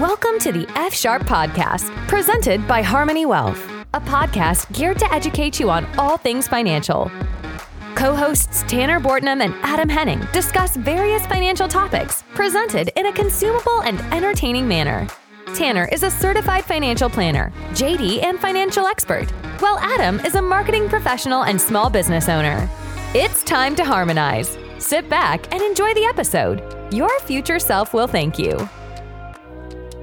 Welcome to the F Sharp Podcast, presented by Harmoney Wealth, a podcast geared to educate you on all things financial. Co hosts Tanner Bortnam and Adam Henning discuss various financial topics presented in a consumable and entertaining manner. Tanner is a certified financial planner, JD, and financial expert, while Adam is a marketing professional and small business owner. It's time to harmonize. Sit back and enjoy the episode. Your future self will thank you.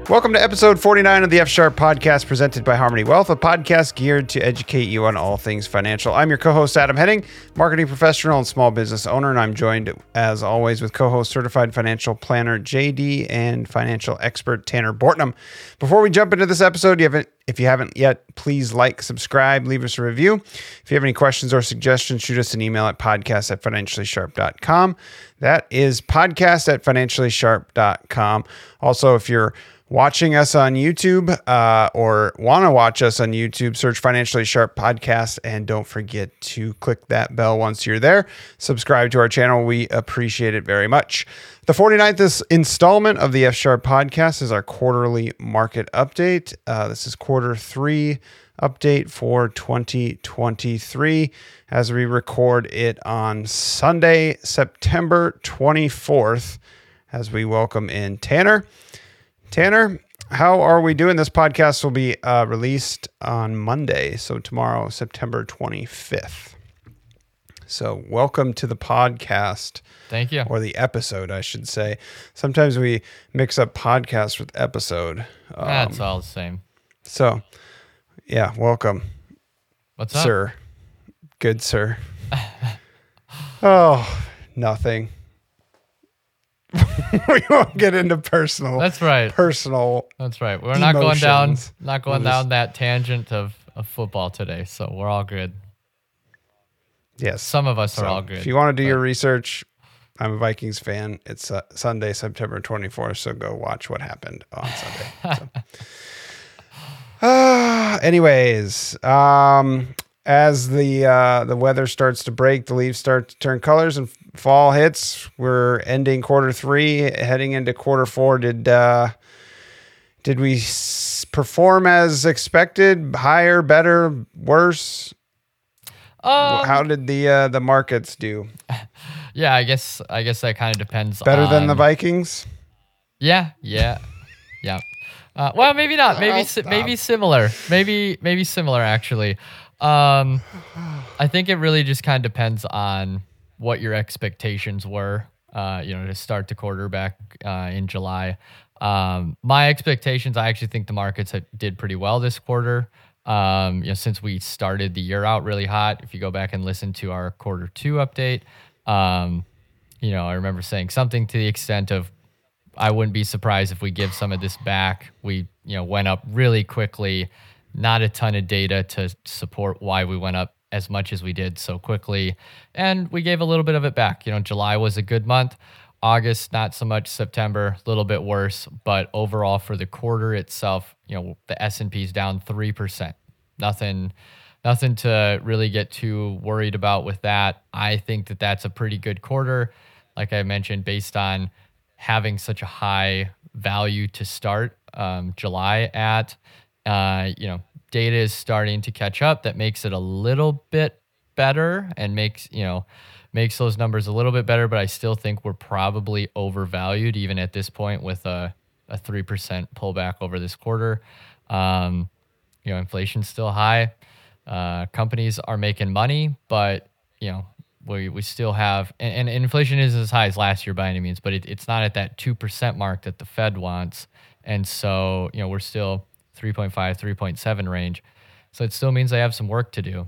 Welcome to episode 49 of the F Sharp podcast presented by Harmoney Wealth, a podcast geared to educate you on all things financial. I'm your co host, Adam Henning, marketing professional and small business owner, and I'm joined, as always, with co host, certified financial planner JD, and financial expert Tanner Bortnam. Before we jump into this episode, you if you haven't yet, please like, subscribe, leave us a review. If you have any questions or suggestions, shoot us an email at podcast at financiallysharp.com. That is podcast at financiallysharp.com. Also, if you're watching us on YouTube uh, or want to watch us on YouTube, search Financially Sharp Podcast. And don't forget to click that bell once you're there. Subscribe to our channel. We appreciate it very much. The 49th installment of the F Sharp Podcast is our quarterly market update. Uh, this is quarter three update for 2023 as we record it on Sunday, September 24th, as we welcome in Tanner. Tanner, how are we doing? This podcast will be uh, released on Monday, so tomorrow, September 25th. So, welcome to the podcast. Thank you. Or the episode, I should say. Sometimes we mix up podcast with episode. Um, That's all the same. So, yeah, welcome. What's up? Sir. Good, sir. oh, nothing. we won't get into personal. That's right. Personal. That's right. We're not going down. Not going down that tangent of, of football today. So we're all good. Yes. Some of us so are all good. If you want to do but, your research, I'm a Vikings fan. It's uh, Sunday, September 24th. So go watch what happened on Sunday. So. uh, anyways, um, as the uh, the weather starts to break, the leaves start to turn colors, and fall hits. We're ending quarter three, heading into quarter four. Did uh, did we s- perform as expected? Higher, better, worse? Um, How did the uh, the markets do? Yeah, I guess I guess that kind of depends. Better on, than the Vikings. Yeah, yeah, yeah. Uh, well, maybe not. Maybe si- maybe similar. Maybe maybe similar actually. Um, I think it really just kind of depends on what your expectations were, uh, you know, to start the quarterback uh, in July. Um, my expectations, I actually think the markets did pretty well this quarter. Um, you know, since we started the year out really hot, if you go back and listen to our quarter two update, um, you know, I remember saying something to the extent of, I wouldn't be surprised if we give some of this back. We, you know, went up really quickly, not a ton of data to support why we went up as much as we did so quickly. And we gave a little bit of it back. You know, July was a good month. August, not so much. September, a little bit worse. But overall, for the quarter itself, you know, the S and P is down three percent. Nothing, nothing to really get too worried about with that. I think that that's a pretty good quarter, like I mentioned, based on having such a high value to start um, July at. Uh, you know, data is starting to catch up that makes it a little bit better and makes, you know, makes those numbers a little bit better, but I still think we're probably overvalued even at this point with a, a 3% pullback over this quarter. Um, you know, inflation's still high. Uh, companies are making money, but, you know, we, we still have, and, and inflation isn't as high as last year by any means, but it, it's not at that 2% mark that the Fed wants. And so, you know, we're still 3.5, 3.7 range. So it still means I have some work to do.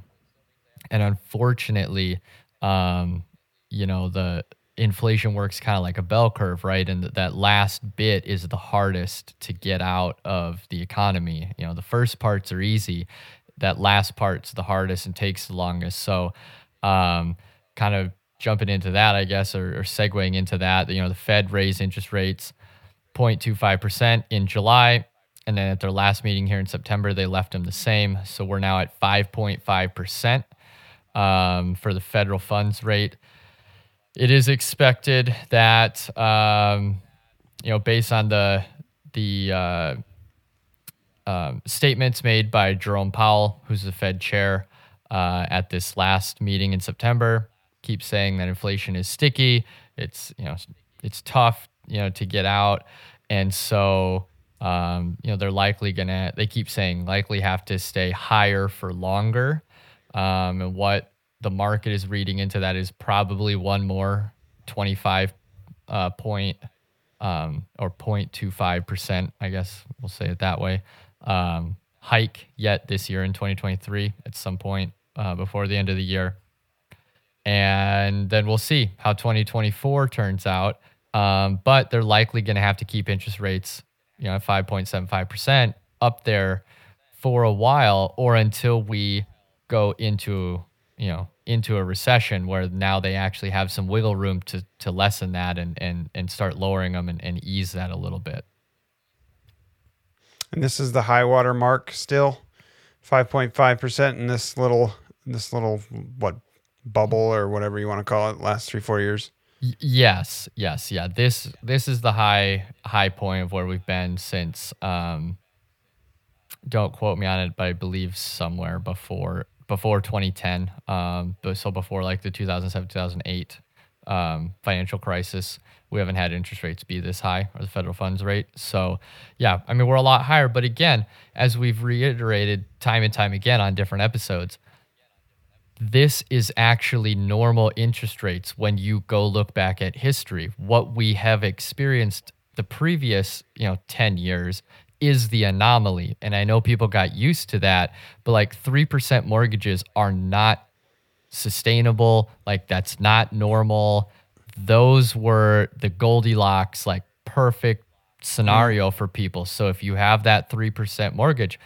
And unfortunately, um, you know, the inflation works kind of like a bell curve, right? And that last bit is the hardest to get out of the economy. You know, the first parts are easy. That last part's the hardest and takes the longest. So, um, kind of jumping into that, I guess, or, or segueing into that, you know, the Fed raised interest rates 0.25% in July. And then at their last meeting here in September, they left them the same. So we're now at 5.5% um, for the federal funds rate. It is expected that, um, you know, based on the the uh, um, statements made by Jerome Powell, who's the Fed chair, uh, at this last meeting in September, keep saying that inflation is sticky. It's you know it's tough you know to get out, and so um, you know they're likely gonna. They keep saying likely have to stay higher for longer, um, and what the market is reading into that is probably one more 25 uh, point um, or 0.25 percent. I guess we'll say it that way. Um, hike yet this year in 2023 at some point uh, before the end of the year. And then we'll see how 2024 turns out. Um, but they're likely going to have to keep interest rates, you know, 5.75% up there for a while or until we go into, you know, into a recession where now they actually have some wiggle room to, to lessen that and, and, and start lowering them and, and ease that a little bit. And this is the high water mark still, 5.5% in this little this little what bubble or whatever you want to call it last 3 4 years. Yes, yes, yeah. This this is the high high point of where we've been since um don't quote me on it, but I believe somewhere before before 2010. Um but so before like the 2007 2008 um, financial crisis, we haven't had interest rates be this high or the federal funds rate. So, yeah, I mean, we're a lot higher. But again, as we've reiterated time and time again on different episodes, this is actually normal interest rates when you go look back at history. What we have experienced the previous, you know, 10 years is the anomaly. And I know people got used to that, but like 3% mortgages are not sustainable. Like that's not normal. Those were the Goldilocks, like perfect mm-hmm. scenario for people. So if you have that 3% mortgage,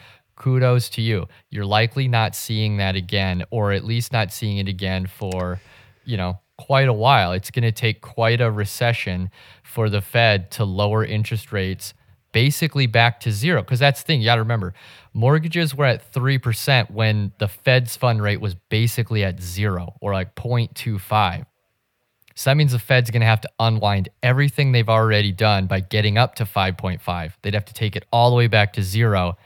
kudos to you. You're likely not seeing that again, or at least not seeing it again for, you know, quite a while. It's going to take quite a recession for the Fed to lower interest rates basically back to zero. Because that's the thing, you got to remember mortgages were at 3% when the Fed's fund rate was basically at zero or like 0.25. So that means the Fed's going to have to unwind everything they've already done by getting up to 5.5. They'd have to take it all the way back to zero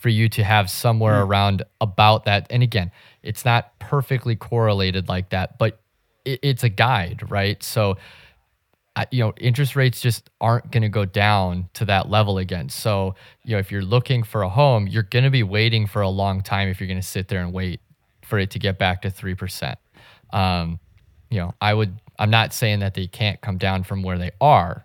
for you to have somewhere mm. around about that. And again, it's not perfectly correlated like that, but it, it's a guide, right? So you know, interest rates just aren't going to go down to that level again. So, you know, if you're looking for a home, you're going to be waiting for a long time if you're going to sit there and wait for it to get back to 3%. Um, you know, I would, I'm not saying that they can't come down from where they are,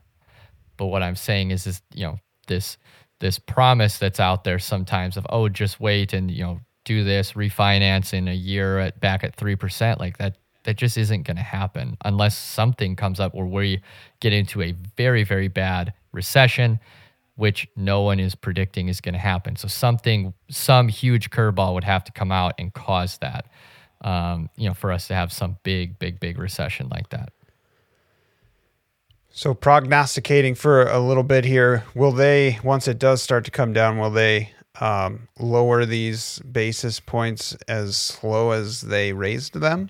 but what I'm saying is, is, you know, this, this promise that's out there sometimes of, oh, just wait and, you know, do this refinance in a year at back at 3%, like that that just isn't going to happen unless something comes up where we get into a very, very bad recession, which no one is predicting is going to happen. So something, some huge curveball would have to come out and cause that, um, you know, for us to have some big, big, big recession like that. So prognosticating for a little bit here, will they once it does start to come down, will they um, lower these basis points as slow as they raised them?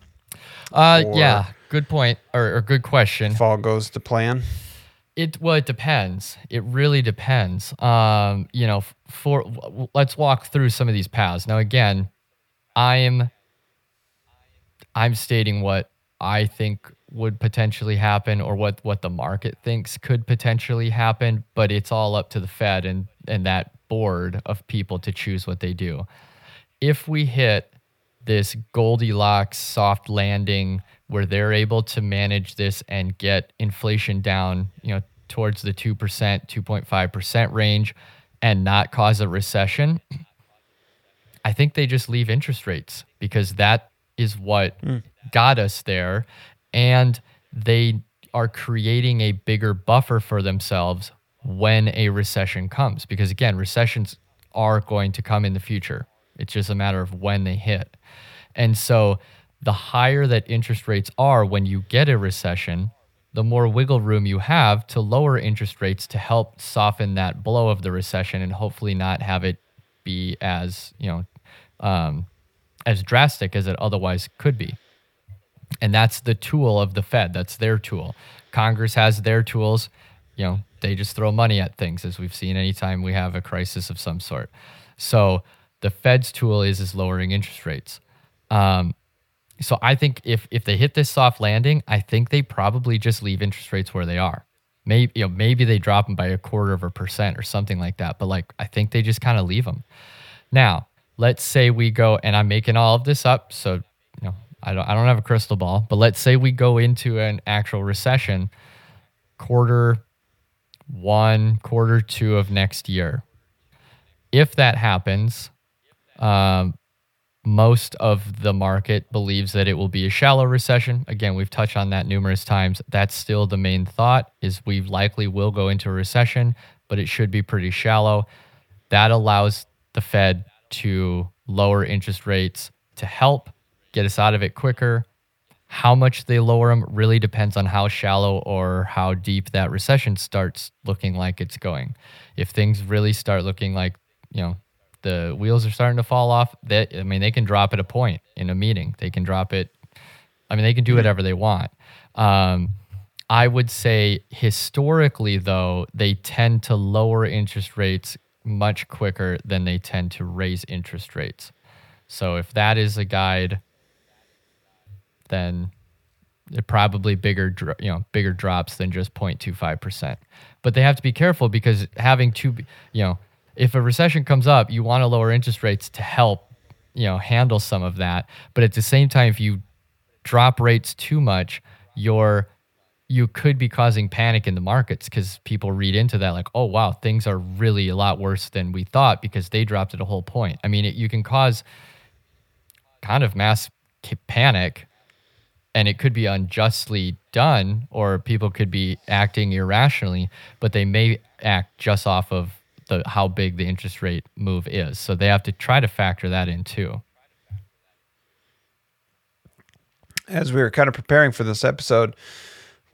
Uh, yeah, good point or, or good question. If all goes to plan. It well, it depends. It really depends. Um, you know, for let's walk through some of these paths. Now, again, I'm I'm stating what I think would potentially happen or what what the market thinks could potentially happen, but it's all up to the Fed and and that board of people to choose what they do. If we hit this Goldilocks soft landing where they're able to manage this and get inflation down, you know, towards the 2%, 2.5% range and not cause a recession, I think they just leave interest rates because that is what mm. got us there. And they are creating a bigger buffer for themselves when a recession comes. Because again, recessions are going to come in the future. It's just a matter of when they hit. And so the higher that interest rates are when you get a recession, the more wiggle room you have to lower interest rates to help soften that blow of the recession and hopefully not have it be as, you know, um, as drastic as it otherwise could be. And that's the tool of the Fed. That's their tool. Congress has their tools. you know, they just throw money at things as we've seen anytime we have a crisis of some sort. So the Fed's tool is is lowering interest rates. Um, so I think if if they hit this soft landing, I think they probably just leave interest rates where they are. Maybe you know maybe they drop them by a quarter of a percent or something like that. But like I think they just kind of leave them. Now let's say we go and I'm making all of this up, so I don't I don't have a crystal ball, but let's say we go into an actual recession, quarter one, quarter two of next year. If that happens, um, most of the market believes that it will be a shallow recession. Again, we've touched on that numerous times. That's still the main thought is we likely will go into a recession, but it should be pretty shallow. That allows the Fed to lower interest rates to help get us out of it quicker. How much they lower them really depends on how shallow or how deep that recession starts looking like it's going. If things really start looking like, you know, the wheels are starting to fall off, that I mean, they can drop it a point in a meeting. They can drop it. I mean, they can do whatever they want. Um, I would say historically, though, they tend to lower interest rates much quicker than they tend to raise interest rates. So if that is a guide, then probably bigger, you know, bigger drops than just 0.25 percent. But they have to be careful because having two, you know, if a recession comes up, you want to lower interest rates to help, you know, handle some of that. But at the same time, if you drop rates too much, you're you could be causing panic in the markets because people read into that like, oh wow, things are really a lot worse than we thought because they dropped it a whole point. I mean, it, you can cause kind of mass panic, and it could be unjustly done, or people could be acting irrationally, but they may act just off of the how big the interest rate move is. So they have to try to factor that in too. As we were kind of preparing for this episode,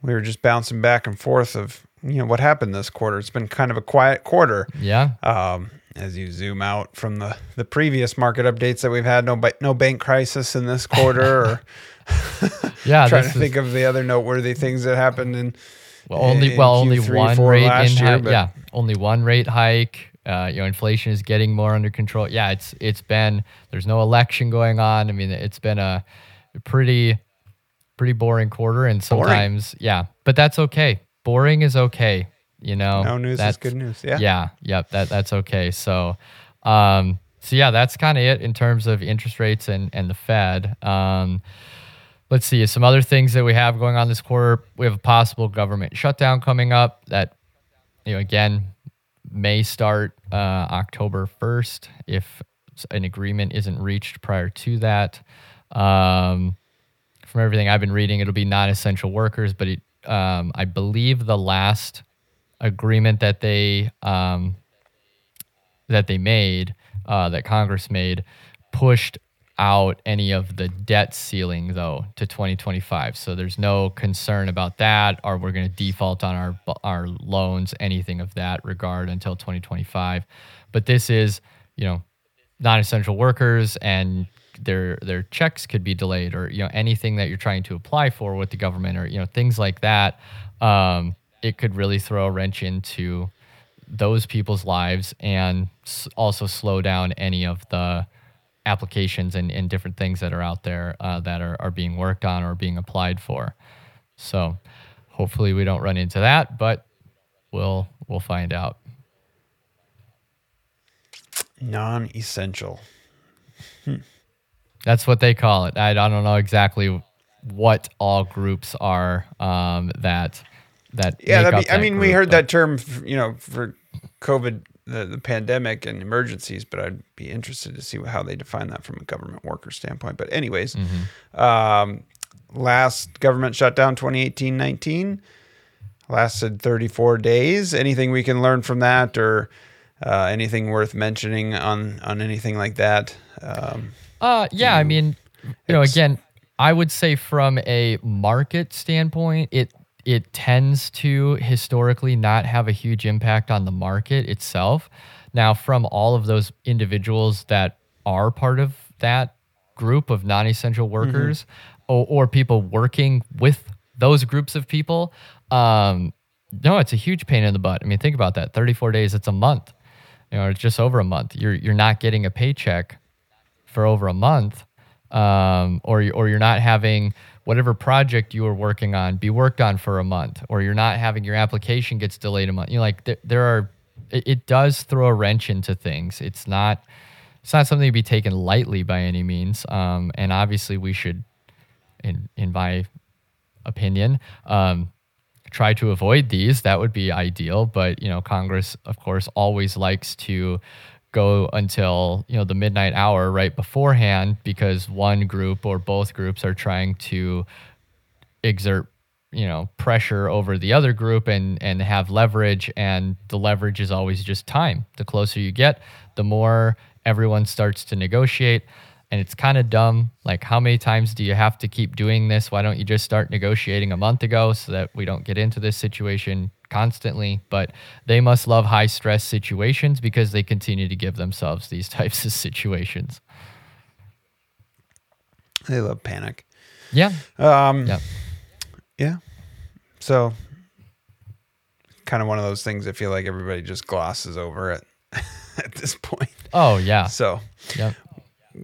we were just bouncing back and forth of you know what happened this quarter. It's been kind of a quiet quarter. Yeah. Um, as you zoom out from the the previous market updates that we've had, no no bank crisis in this quarter, or yeah, trying to is, think of the other noteworthy things that happened in well, only well, only one rate in year, yeah, only one rate hike. Uh, you know, inflation is getting more under control. Yeah, it's it's been there's no election going on. I mean, it's been a pretty pretty boring quarter, and sometimes boring. yeah, but that's okay. Boring is okay. You know, no news is good news. Yeah, yeah, yep. That that's okay. So, um, so yeah, that's kind of it in terms of interest rates and and the Fed. Um, let's see some other things that we have going on this quarter. We have a possible government shutdown coming up that, you know, again, may start uh, October 1st if an agreement isn't reached prior to that. Um, from everything I've been reading, it'll be non-essential workers, but it, um, I believe the last agreement that they um, that they made, uh, that Congress made, pushed out any of the debt ceiling though to 2025 so there's no concern about that or we're going to default on our our loans anything of that regard until 2025 but this is you know non-essential workers and their their checks could be delayed or you know anything that you're trying to apply for with the government or you know things like that um, it could really throw a wrench into those people's lives and also slow down any of the applications and, and different things that are out there uh, that are, are being worked on or being applied for. So hopefully we don't run into that, but we'll we'll find out. Non-essential. Hmm. That's what they call it. I, I don't know exactly what all groups are um, that that. Yeah, be, I mean, group, we heard that term, you know, for COVID the, the pandemic and emergencies, but I'd be interested to see how they define that from a government worker standpoint. But, anyways, mm-hmm. um, last government shutdown 2018 19 lasted 34 days. Anything we can learn from that or uh, anything worth mentioning on, on anything like that? Um, uh, yeah, I mean, you know, again, I would say from a market standpoint, it it tends to historically not have a huge impact on the market itself. Now, from all of those individuals that are part of that group of non essential mm-hmm. workers mm-hmm. or, or, people working with those groups of people, um, no, it's a huge pain in the butt. I mean, think about that. 34 days, it's a month. You know, it's just over a month. You're you're not getting a paycheck for over a month, um, or or you're not having whatever project you were working on be worked on for a month, or you're not having your application gets delayed a month. You know, like there, there are, it, it does throw a wrench into things. It's not, it's not something to be taken lightly by any means. Um, and obviously, we should, in in my opinion, um, try to avoid these. That would be ideal. But you know, Congress, of course, always likes to go until you know the midnight hour right beforehand because one group or both groups are trying to exert you know pressure over the other group and and have leverage. And the leverage is always just time. The closer you get the more everyone starts to negotiate and it's kind of dumb like how many times do you have to keep doing this why don't you just start negotiating a month ago so that we don't get into this situation constantly, but they must love high stress situations because they continue to give themselves these types of situations. They love panic. Yeah. Um, yeah. Yeah. So, kind of one of those things I feel like everybody just glosses over it at this point. Oh, yeah. So, yeah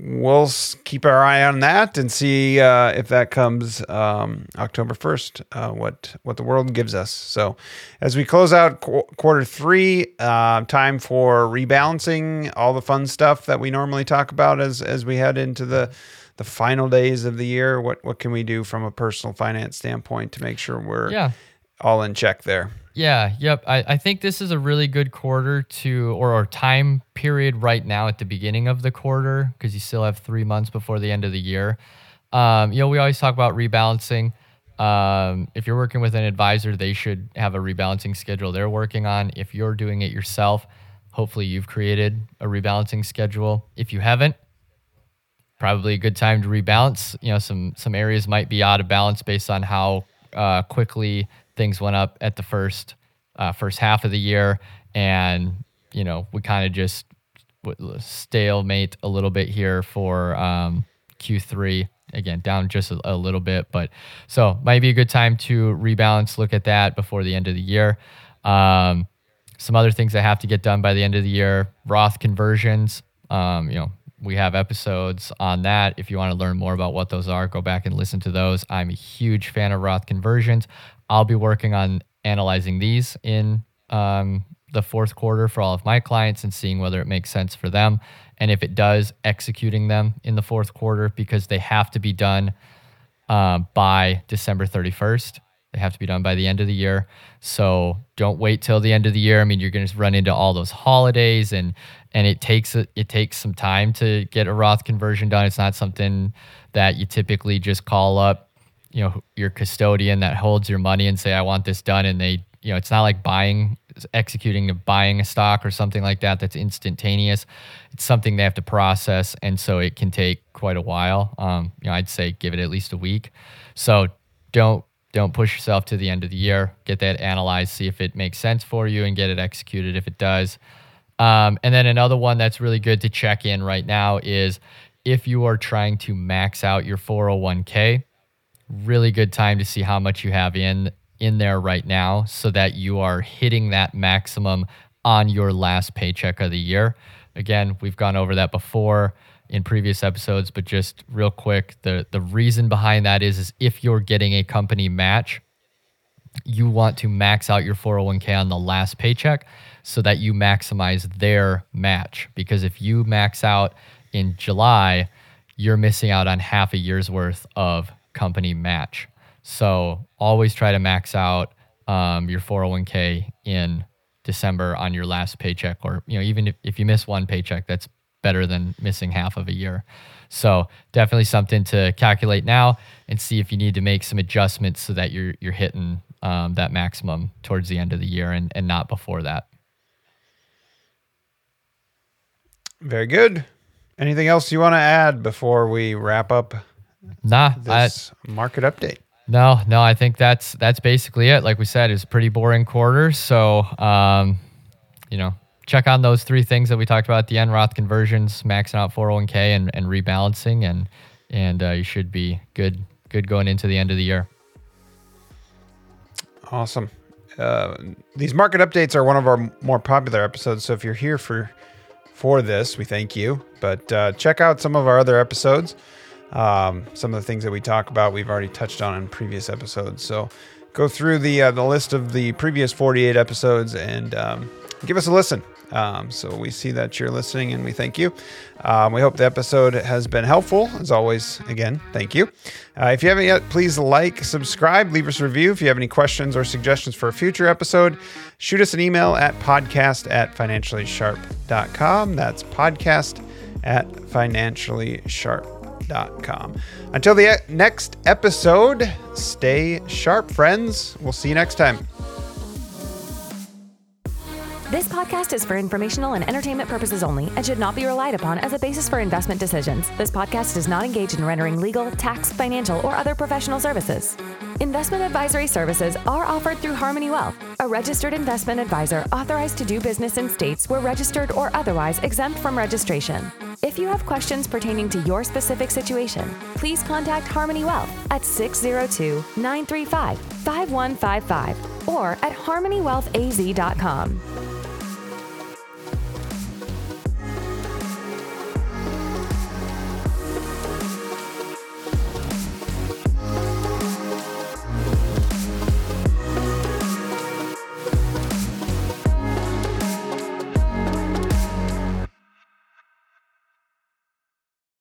we'll keep our eye on that and see uh, if that comes um, October 1st, uh, what, what the world gives us. So, as we close out qu- quarter three, uh, time for rebalancing all the fun stuff that we normally talk about as, as we head into the, the final days of the year. What, what can we do from a personal finance standpoint to make sure we're yeah. All in check there? Yeah, yep. I, I think this is a really good quarter to or, or time period right now at the beginning of the quarter because you still have three months before the end of the year. Um, you know, we always talk about rebalancing. Um, if you're working with an advisor, they should have a rebalancing schedule they're working on. If you're doing it yourself, hopefully you've created a rebalancing schedule. If you haven't, probably a good time to rebalance. You know, some some areas might be out of balance based on how uh, quickly things went up at the first uh, first half of the year, and you know we kind of just stalemate a little bit here for um, Q3. Again, down just a, a, little bit, but so might be a good time to rebalance. Look at that before the end of the year. Um, some other things that have to get done by the end of the year: Roth conversions. Um, you know, we have episodes on that. If you want to learn more about what those are, go back and listen to those. I'm a huge fan of Roth conversions. I'll be working on analyzing these in um, the fourth quarter for all of my clients and seeing whether it makes sense for them. And if it does, executing them in the fourth quarter because they have to be done uh, by December 31st. They have to be done by the end of the year. So don't wait till the end of the year. I mean, you're going to run into all those holidays and and it takes it takes some time to get a Roth conversion done. It's not something that you typically just call up you know your custodian that holds your money and say I want this done and they you know it's not like buying executing buying a stock or something like that that's instantaneous. It's something they have to process and so it can take quite a while. Um, you know I'd say give it at least a week. So don't don't push yourself to the end of the year. Get that analyzed see if it makes sense for you and get it executed if it does. Um, and then another one that's really good to check in right now is if you are trying to max out your 401k really good time to see how much you have in in there right now so that you are hitting that maximum on your last paycheck of the year. Again, we've gone over that before in previous episodes, but just real quick, the the reason behind that is is if you're getting a company match, you want to max out your 401k on the last paycheck so that you maximize their match because if you max out in July, you're missing out on half a year's worth of company match. So always try to max out um, your 401k in December on your last paycheck, or you know even if, if you miss one paycheck, that's better than missing half of a year. So definitely something to calculate now and see if you need to make some adjustments so that you're you're hitting um, that maximum towards the end of the year and, and not before that. Very good. Anything else you want to add before we wrap up Nah, this I, market update. No, no, I think that's that's basically it. Like we said, it's a pretty boring quarter. So, um, you know, check on those three things that we talked about at the end: Roth conversions, maxing out 401k, and and rebalancing, and and uh, you should be good good going into the end of the year. Awesome. uh, these market updates are one of our more popular episodes. So if you're here for for this, we thank you. But uh, check out some of our other episodes. Um, some of the things that we talk about, we've already touched on in previous episodes. So go through the uh, the list of the previous 48 episodes and um, give us a listen. Um, so we see that you're listening and we thank you. Um, we hope the episode has been helpful. As always, again, thank you. Uh, if you haven't yet, please like, subscribe, leave us a review. If you have any questions or suggestions for a future episode, shoot us an email at podcast at financiallysharp.com. That's podcast at financiallysharp.com. Until the next episode, stay sharp, friends. We'll see you next time. This podcast is for informational and entertainment purposes only and should not be relied upon as a basis for investment decisions. This podcast does not engage in rendering legal, tax, financial, or other professional services. Investment advisory services are offered through Harmoney Wealth, a registered investment advisor authorized to do business in states where registered or otherwise exempt from registration. If you have questions pertaining to your specific situation, please contact Harmoney Wealth at 602 935 5155 or at harmoneywealthaz.com.